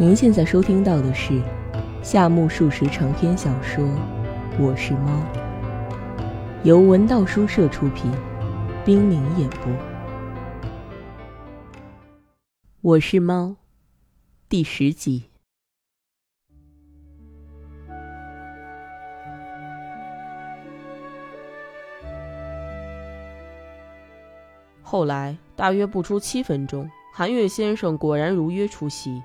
您现在收听到的是夏目漱石长篇小说《我是猫》，由文道书社出品，冰凌演播。《我是猫》第十集。后来大约不出七分钟，韩月先生果然如约出席。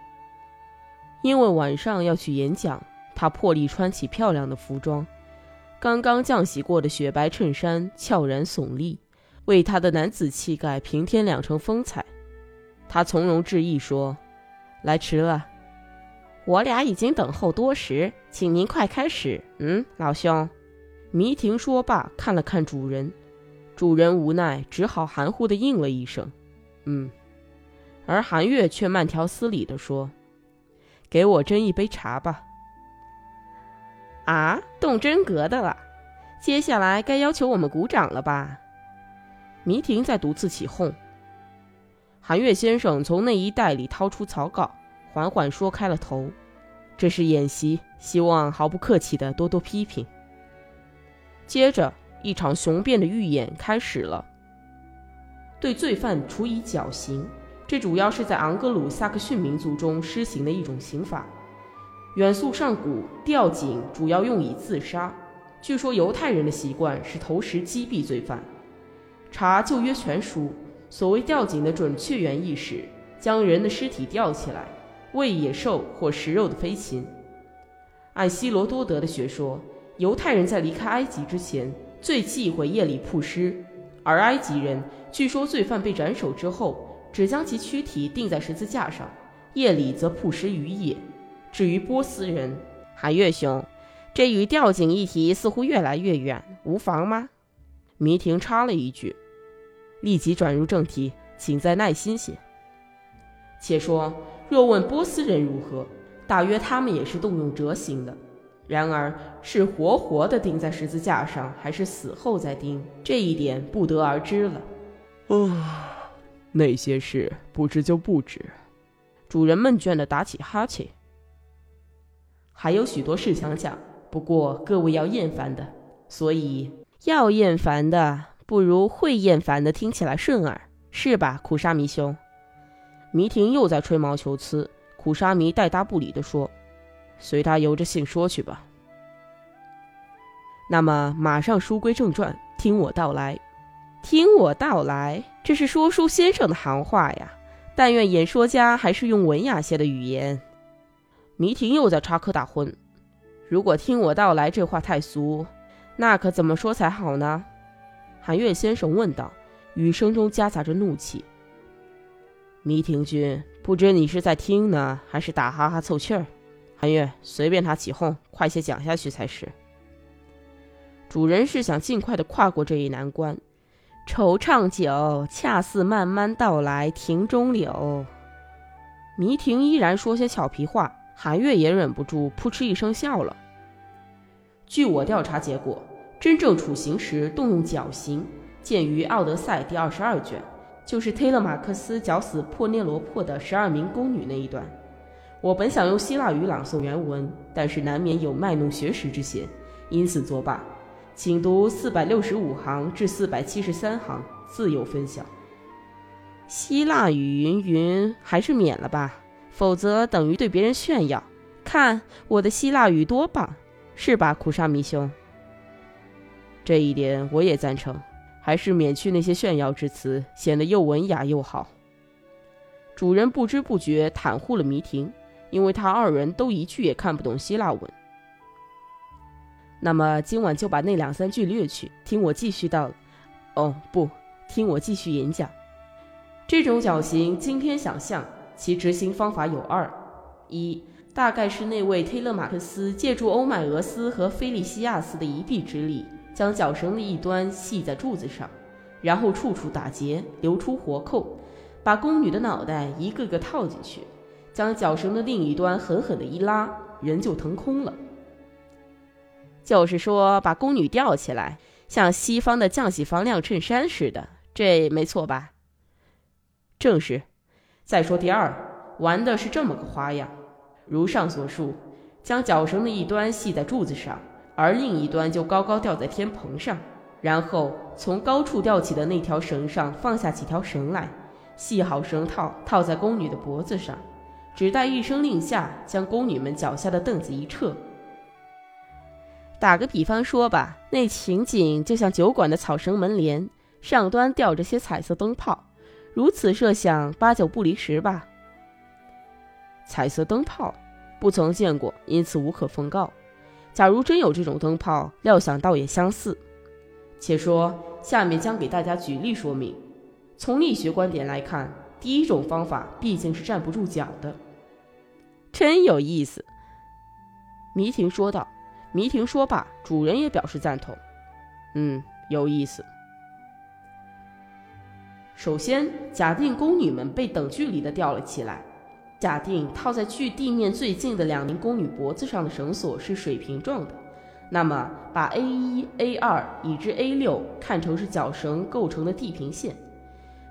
因为晚上要去演讲，他破例穿起漂亮的服装，刚刚降洗过的雪白衬衫悄然耸立，为他的男子气概平添两成风采。他从容致意说：“来迟了，我俩已经等候多时，请您快开始。”嗯，老兄。迷婷说罢，看了看主人。主人无奈，只好含糊的应了一声：“嗯。”而韩月却慢条斯理地说：“给我斟一杯茶吧。”啊，动真格的了！接下来该要求我们鼓掌了吧？迷婷在独自起哄。韩月先生从内衣袋里掏出草稿，缓缓说开了头：“这是演习，希望毫不客气的多多批评。”接着。一场雄辩的预演开始了。对罪犯处以绞刑，这主要是在昂格鲁萨克逊民族中施行的一种刑法。远溯上古，吊颈主要用以自杀。据说犹太人的习惯是投石击毙罪犯。查旧约全书，所谓吊颈的准确原意是将人的尸体吊起来，喂野兽或食肉的飞禽。按希罗多德的学说，犹太人在离开埃及之前。最忌讳夜里曝尸，而埃及人据说罪犯被斩首之后，只将其躯体钉在十字架上，夜里则曝尸于野。至于波斯人，韩月兄，这与吊颈议题似乎越来越远，无妨吗？迷婷插了一句，立即转入正题，请再耐心些。且说，若问波斯人如何，大约他们也是动用折刑的。然而，是活活的钉在十字架上，还是死后再钉，这一点不得而知了。啊，那些事不知就不知。主人闷倦的打起哈欠。还有许多事想讲，不过各位要厌烦的，所以要厌烦的，不如会厌烦的听起来顺耳，是吧，苦沙弥兄？弥婷又在吹毛求疵，苦沙弥带答不理的说。随他由着性说去吧。那么，马上书归正传，听我道来。听我道来，这是说书先生的行话呀。但愿演说家还是用文雅些的语言。迷婷又在插科打诨。如果听我道来这话太俗，那可怎么说才好呢？韩月先生问道，语声中夹杂着怒气。迷婷君，不知你是在听呢，还是打哈哈凑气儿？韩月，随便他起哄，快些讲下去才是。主人是想尽快的跨过这一难关。惆怅酒，恰似慢慢道来庭中柳。迷婷依然说些俏皮话，韩月也忍不住扑哧一声笑了。据我调查结果，真正处刑时动用绞刑，见于《奥德赛》第二十二卷，就是忒勒马克斯绞死珀涅罗珀的十二名宫女那一段。我本想用希腊语朗诵原文，但是难免有卖弄学识之嫌，因此作罢。请读四百六十五行至四百七十三行，自有分晓。希腊语云云，还是免了吧，否则等于对别人炫耀。看我的希腊语多棒，是吧，苦沙弥兄？这一点我也赞成，还是免去那些炫耀之词，显得又文雅又好。主人不知不觉袒护了迷婷。因为他二人都一句也看不懂希腊文，那么今晚就把那两三句略去，听我继续道。哦，不，听我继续演讲。这种绞刑今天想象，其执行方法有二：一，大概是那位忒勒马克斯借助欧迈俄斯和菲利西亚斯的一臂之力，将绞绳的一端系在柱子上，然后处处打结，留出活扣，把宫女的脑袋一个个套进去。将绞绳的另一端狠狠的一拉，人就腾空了。就是说，把宫女吊起来，像西方的降洗房晾衬衫似的，这没错吧？正是。再说第二，玩的是这么个花样：如上所述，将绞绳的一端系在柱子上，而另一端就高高吊在天棚上，然后从高处吊起的那条绳上放下几条绳来，系好绳套，套在宫女的脖子上，只待一声令下，将宫女们脚下的凳子一撤。打个比方说吧，那情景就像酒馆的草绳门帘，上端吊着些彩色灯泡，如此设想，八九不离十吧。彩色灯泡，不曾见过，因此无可奉告。假如真有这种灯泡，料想倒也相似。且说下面将给大家举例说明。从力学观点来看，第一种方法毕竟是站不住脚的。真有意思，迷婷说道。迷婷说罢，主人也表示赞同。嗯，有意思。首先，假定宫女们被等距离的吊了起来。假定套在距地面最近的两名宫女脖子上的绳索是水平状的，那么把 A 一、A 二以至 A 六看成是绞绳构成的地平线，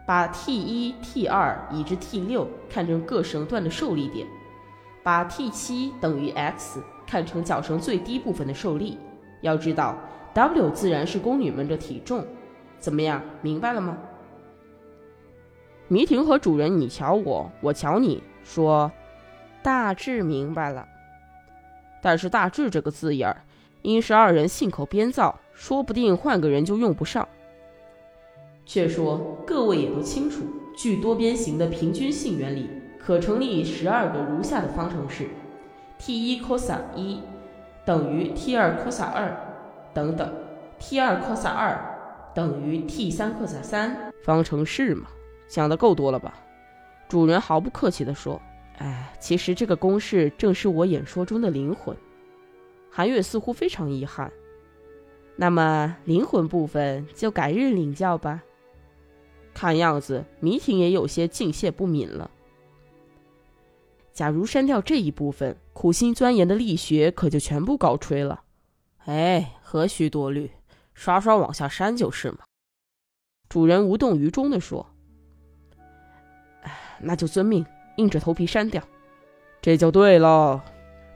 把 T 一、T 二以至 T 六看成各绳段的受力点，把 T 七等于 X 看成脚绳最低部分的受力。要知道，W 自然是宫女们的体重。怎么样，明白了吗？迷婷和主人，你瞧我，我瞧你。说，大致明白了，但是“大致”这个字眼儿，因是二人信口编造，说不定换个人就用不上。却说各位也都清楚，据多边形的平均性原理，可成立十二个如下的方程式：t 一 cos 一等于 t 二 cos 二等等，t 二 cos 二等于 t 三 cos 三。方程式嘛，想的够多了吧？主人毫不客气地说：“哎，其实这个公式正是我演说中的灵魂。”韩月似乎非常遗憾。那么灵魂部分就改日领教吧。看样子迷婷也有些敬谢不敏了。假如删掉这一部分，苦心钻研的力学可就全部告吹了。哎，何须多虑，刷刷往下删就是嘛。主人无动于衷地说。那就遵命，硬着头皮删掉，这就对了。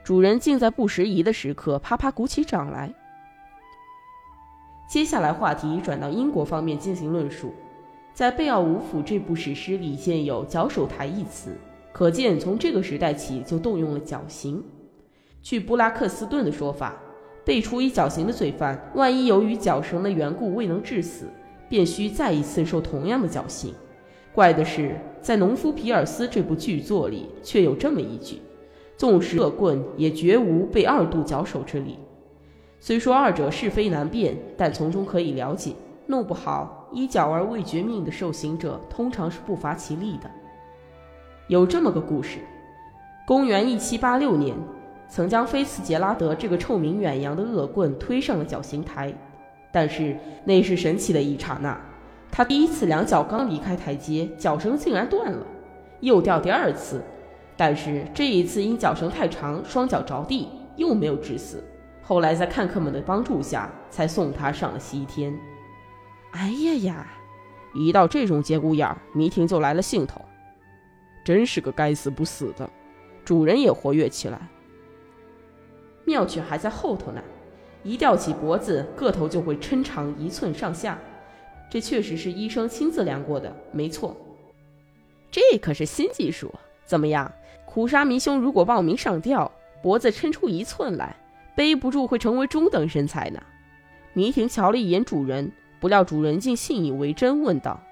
主人竟在不时宜的时刻啪啪鼓起掌来。接下来话题转到英国方面进行论述。在《贝奥武甫》这部史诗里，现有“绞手台”一词，可见从这个时代起就动用了绞刑。据布拉克斯顿的说法，被处以绞刑的罪犯，万一由于绞绳的缘故未能致死，便需再一次受同样的绞刑。怪的是，在《农夫皮尔斯》这部剧作里，却有这么一句：“纵使恶棍，也绝无被二度绞首之理。”虽说二者是非难辨，但从中可以了解，弄不好以绞而未绝命的受刑者，通常是不乏其例的。有这么个故事：公元一七八六年，曾将菲茨杰拉德这个臭名远扬的恶棍推上了绞刑台，但是那是神奇的一刹那。他第一次两脚刚离开台阶，脚绳竟然断了，又掉第二次，但是这一次因脚绳太长，双脚着地，又没有致死。后来在看客们的帮助下，才送他上了西天。哎呀呀，一到这种节骨眼儿，迷婷就来了兴头，真是个该死不死的。主人也活跃起来，妙趣还在后头呢，一吊起脖子，个头就会抻长一寸上下。这确实是医生亲自量过的，没错。这可是新技术，怎么样？苦沙弥兄如果报名上吊，脖子抻出一寸来，背不住会成为中等身材呢。迷婷瞧了一眼主人，不料主人竟信以为真，问道：“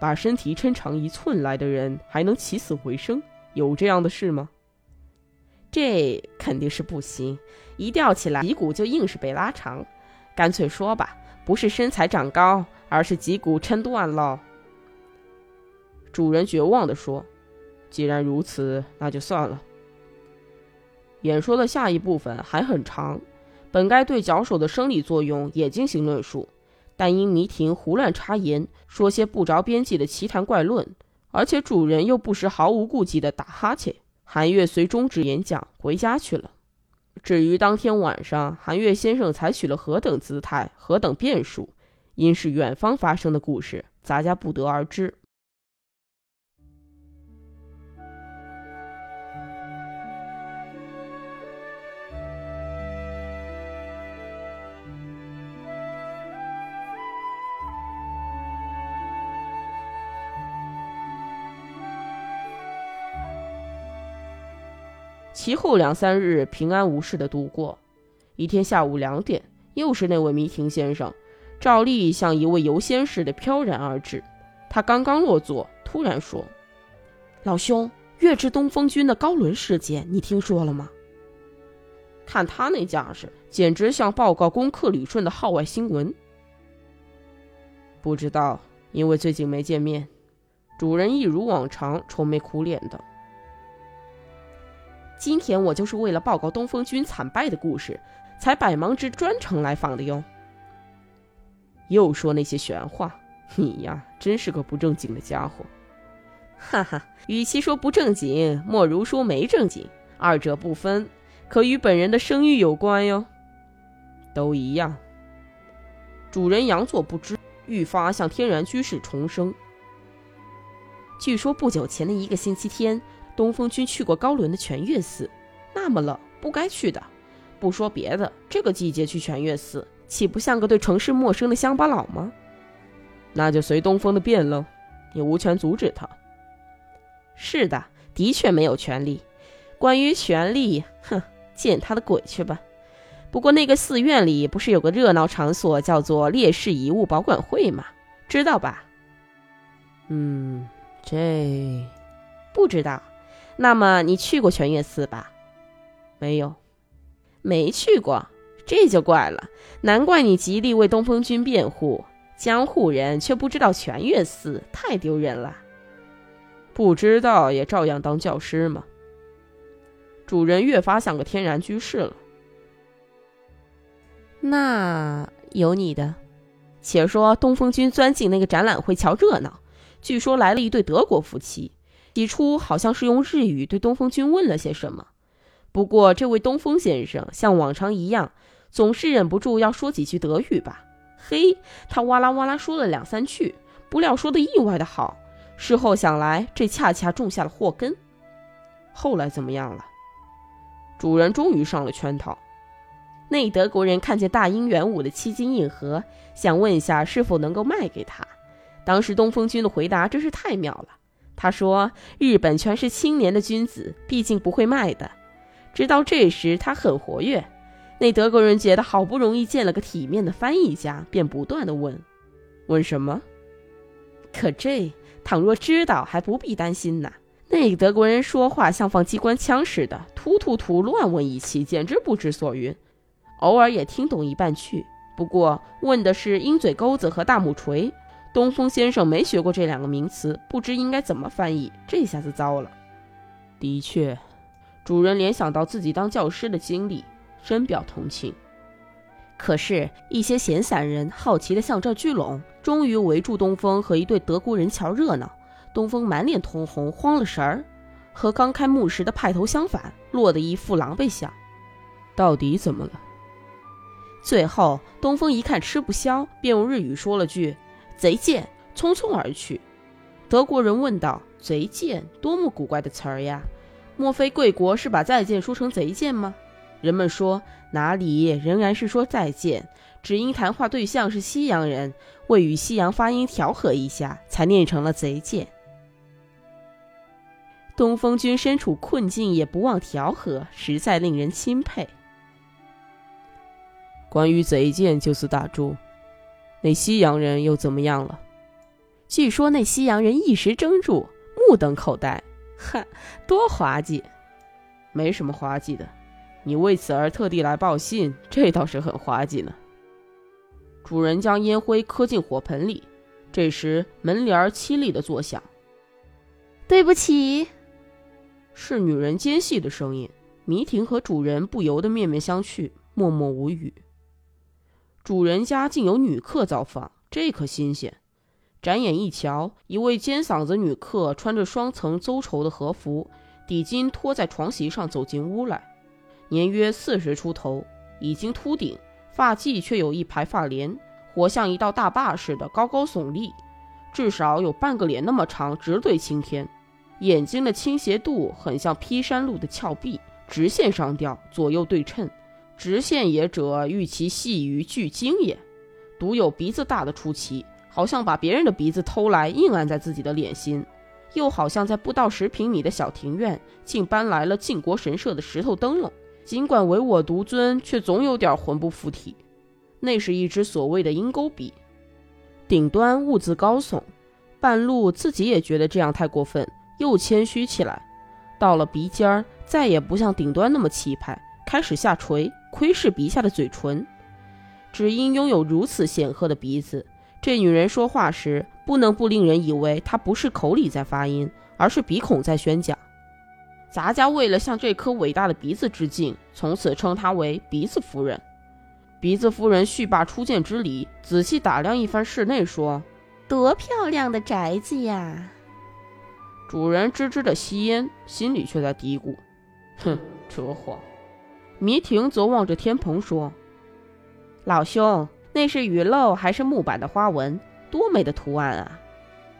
把身体抻长一寸来的人还能起死回生？有这样的事吗？”这肯定是不行，一吊起来，脊骨就硬是被拉长。干脆说吧，不是身材长高。而是脊骨抻断了。主人绝望地说：“既然如此，那就算了。”演说的下一部分还很长，本该对脚手的生理作用也进行论述，但因倪婷胡乱插言，说些不着边际的奇谈怪论，而且主人又不时毫无顾忌地打哈欠，韩月遂终止演讲，回家去了。至于当天晚上，韩月先生采取了何等姿态，何等变数？因是远方发生的故事，咱家不得而知。其后两三日平安无事的度过。一天下午两点，又是那位迷亭先生，照例像一位游仙似的飘然而至。他刚刚落座，突然说：“老兄，月之东风军的高伦事件，你听说了吗？”看他那架势，简直像报告攻克旅顺的号外新闻。不知道，因为最近没见面。主人一如往常愁眉苦脸的。今天我就是为了报告东风军惨败的故事，才百忙之专程来访的哟。又说那些玄话，你呀，真是个不正经的家伙。哈哈，与其说不正经，莫如说没正经，二者不分，可与本人的声誉有关哟。都一样。主人佯作不知，愈发向天然居士重生。据说不久前的一个星期天，东风君去过高伦的全月寺。那么冷，不该去的。不说别的，这个季节去全月寺，岂不像个对城市陌生的乡巴佬吗？那就随东风的便喽，也无权阻止他。是的，的确没有权利。关于权利，哼，见他的鬼去吧。不过那个寺院里不是有个热闹场所，叫做烈士遗物保管会吗？知道吧？嗯。这不知道，那么你去过全月寺吧？没有，没去过，这就怪了。难怪你极力为东风君辩护，江户人却不知道全月寺，太丢人了。不知道也照样当教师嘛。主人越发像个天然居士了。那有你的。且说东风君钻进那个展览会瞧热闹。据说来了一对德国夫妻，起初好像是用日语对东风君问了些什么。不过这位东风先生像往常一样，总是忍不住要说几句德语吧。嘿，他哇啦哇啦说了两三句，不料说的意外的好。事后想来，这恰恰种下了祸根。后来怎么样了？主人终于上了圈套。那德国人看见大英元武的七金硬盒，想问一下是否能够卖给他。当时东风君的回答真是太妙了。他说：“日本全是青年的君子，毕竟不会卖的。”直到这时，他很活跃。那德国人觉得好不容易见了个体面的翻译家，便不断的问：“问什么？”可这倘若知道，还不必担心呢。那个德国人说话像放机关枪似的，突突突乱问一气，简直不知所云。偶尔也听懂一半句，不过问的是鹰嘴钩子和大木锤。东风先生没学过这两个名词，不知应该怎么翻译。这下子糟了。的确，主人联想到自己当教师的经历，深表同情。可是，一些闲散人好奇的向这聚拢，终于围住东风和一对德国人瞧热闹。东风满脸通红，慌了神儿，和刚开幕时的派头相反，落得一副狼狈相。到底怎么了？最后，东风一看吃不消，便用日语说了句。贼贱，匆匆而去。德国人问道：“贼贱，多么古怪的词儿呀！莫非贵国是把再见说成贼贱吗？”人们说：“哪里，仍然是说再见，只因谈话对象是西洋人，为与西洋发音调和一下，才念成了贼贱。”东风君身处困境也不忘调和，实在令人钦佩。关于贼贱，就此打住。那西洋人又怎么样了？据说那西洋人一时怔住，目瞪口呆。哈，多滑稽！没什么滑稽的，你为此而特地来报信，这倒是很滑稽呢。主人将烟灰磕进火盆里，这时门帘凄厉的作响。对不起，是女人尖细的声音。迷婷和主人不由得面面相觑，默默无语。主人家竟有女客造访，这可新鲜。展眼一瞧，一位尖嗓子女客穿着双层邹绸的和服，底巾拖在床席上走进屋来，年约四十出头，已经秃顶，发髻却有一排发帘，活像一道大坝似的高高耸立，至少有半个脸那么长，直对青天。眼睛的倾斜度很像劈山路的峭壁，直线上吊，左右对称。直线也者，欲其细于巨鲸也。独有鼻子大的出奇，好像把别人的鼻子偷来硬按在自己的脸心。又好像在不到十平米的小庭院，竟搬来了靖国神社的石头灯笼。尽管唯我独尊，却总有点魂不附体。那是一支所谓的鹰钩笔，顶端兀自高耸，半路自己也觉得这样太过分，又谦虚起来。到了鼻尖儿，再也不像顶端那么气派，开始下垂，窥视鼻下的嘴唇。只因拥有如此显赫的鼻子，这女人说话时不能不令人以为她不是口里在发音，而是鼻孔在宣讲。杂家为了向这颗伟大的鼻子致敬，从此称她为鼻子夫人。鼻子夫人续罢初见之礼，仔细打量一番室内，说：“多漂亮的宅子呀！”主人吱吱的吸烟，心里却在嘀咕：“哼，扯谎。”迷婷则望着天蓬说：“老兄，那是雨漏还是木板的花纹？多美的图案啊！”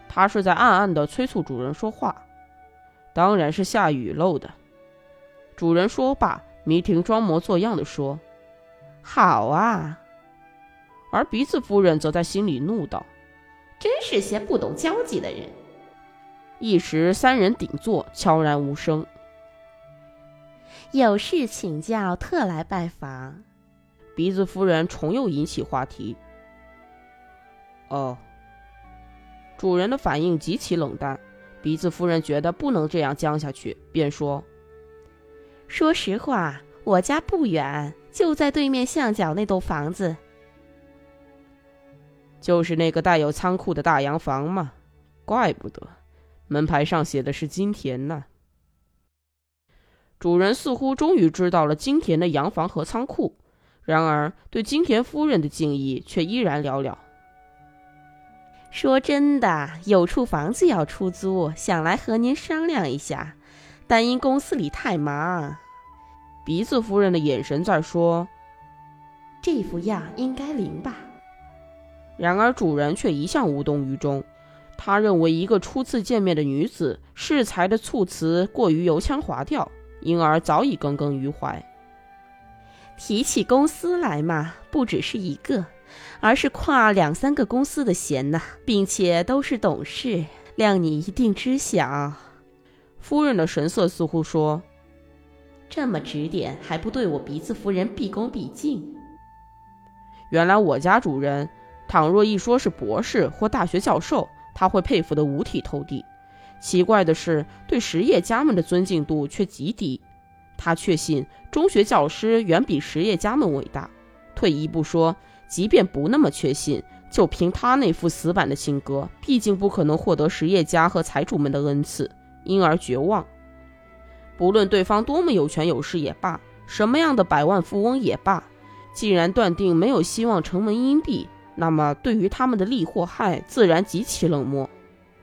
他是在暗暗地催促主人说话。当然是下雨漏的。主人说罢，迷婷装模作样地说：“好啊。”而鼻子夫人则在心里怒道：“真是些不懂交际的人。”一时三人顶坐，悄然无声。有事请教，特来拜访。鼻子夫人重又引起话题。哦，主人的反应极其冷淡。鼻子夫人觉得不能这样僵下去，便说：“说实话，我家不远，就在对面巷角那栋房子，就是那个带有仓库的大洋房嘛。怪不得。”门牌上写的是金田呢。主人似乎终于知道了金田的洋房和仓库，然而对金田夫人的敬意却依然寥寥。说真的，有处房子要出租，想来和您商量一下，但因公司里太忙。鼻子夫人的眼神在说：“这副样应该灵吧？”然而主人却一向无动于衷。他认为一个初次见面的女子适才的措辞过于油腔滑调，因而早已耿耿于怀。提起公司来嘛，不只是一个，而是跨两三个公司的嫌呐，并且都是董事，谅你一定知晓。夫人的神色似乎说：“这么指点，还不对我鼻子夫人毕恭毕敬？”原来我家主人，倘若一说是博士或大学教授。他会佩服得五体投地。奇怪的是，对实业家们的尊敬度却极低。他确信中学教师远比实业家们伟大。退一步说，即便不那么确信，就凭他那副死板的性格，毕竟不可能获得实业家和财主们的恩赐，因而绝望。不论对方多么有权有势也罢，什么样的百万富翁也罢，既然断定没有希望成为阴币。那么，对于他们的利或害，自然极其冷漠。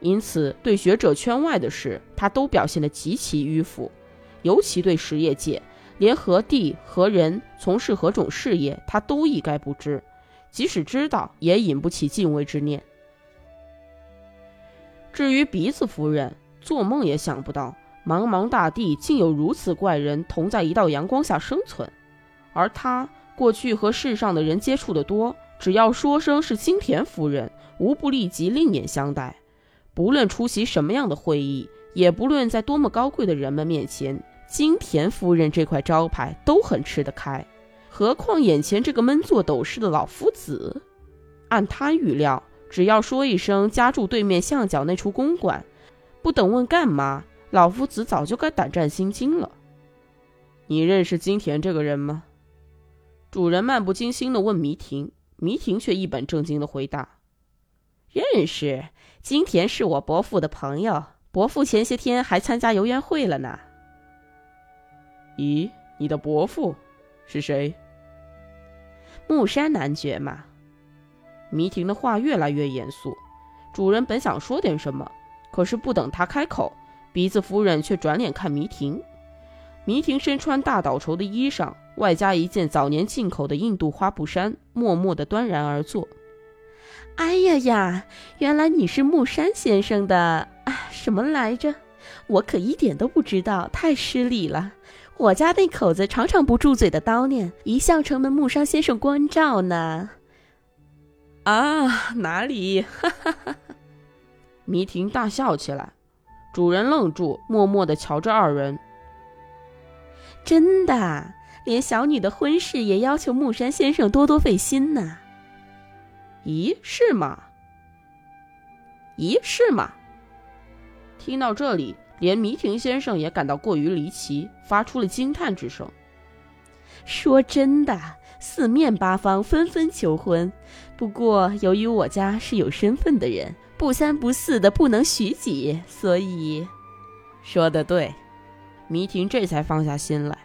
因此，对学者圈外的事，他都表现得极其迂腐。尤其对实业界，连何地何人从事何种事业，他都一概不知。即使知道，也引不起敬畏之念。至于鼻子夫人，做梦也想不到，茫茫大地竟有如此怪人同在一道阳光下生存。而他过去和世上的人接触的多。只要说声是金田夫人，无不立即另眼相待。不论出席什么样的会议，也不论在多么高贵的人们面前，金田夫人这块招牌都很吃得开。何况眼前这个闷坐斗室的老夫子，按他预料，只要说一声家住对面巷角那处公馆，不等问干嘛，老夫子早就该胆战心惊了。你认识金田这个人吗？主人漫不经心地问迷婷。迷婷却一本正经的回答：“认识，金田是我伯父的朋友，伯父前些天还参加游园会了呢。”“咦，你的伯父是谁？”“木山男爵嘛。”迷婷的话越来越严肃。主人本想说点什么，可是不等他开口，鼻子夫人却转脸看迷婷。迷婷身穿大岛绸的衣裳，外加一件早年进口的印度花布衫，默默地端然而坐。哎呀呀，原来你是木山先生的啊？什么来着？我可一点都不知道，太失礼了。我家那口子常常不住嘴的叨念，一向承蒙木山先生关照呢。啊，哪里？哈哈哈！迷婷大笑起来。主人愣住，默默的瞧着二人。真的，连小女的婚事也要求木山先生多多费心呢。咦，是吗？咦，是吗？听到这里，连弥亭先生也感到过于离奇，发出了惊叹之声。说真的，四面八方纷纷求婚，不过由于我家是有身份的人，不三不四的不能许己，所以，说的对，弥亭这才放下心来。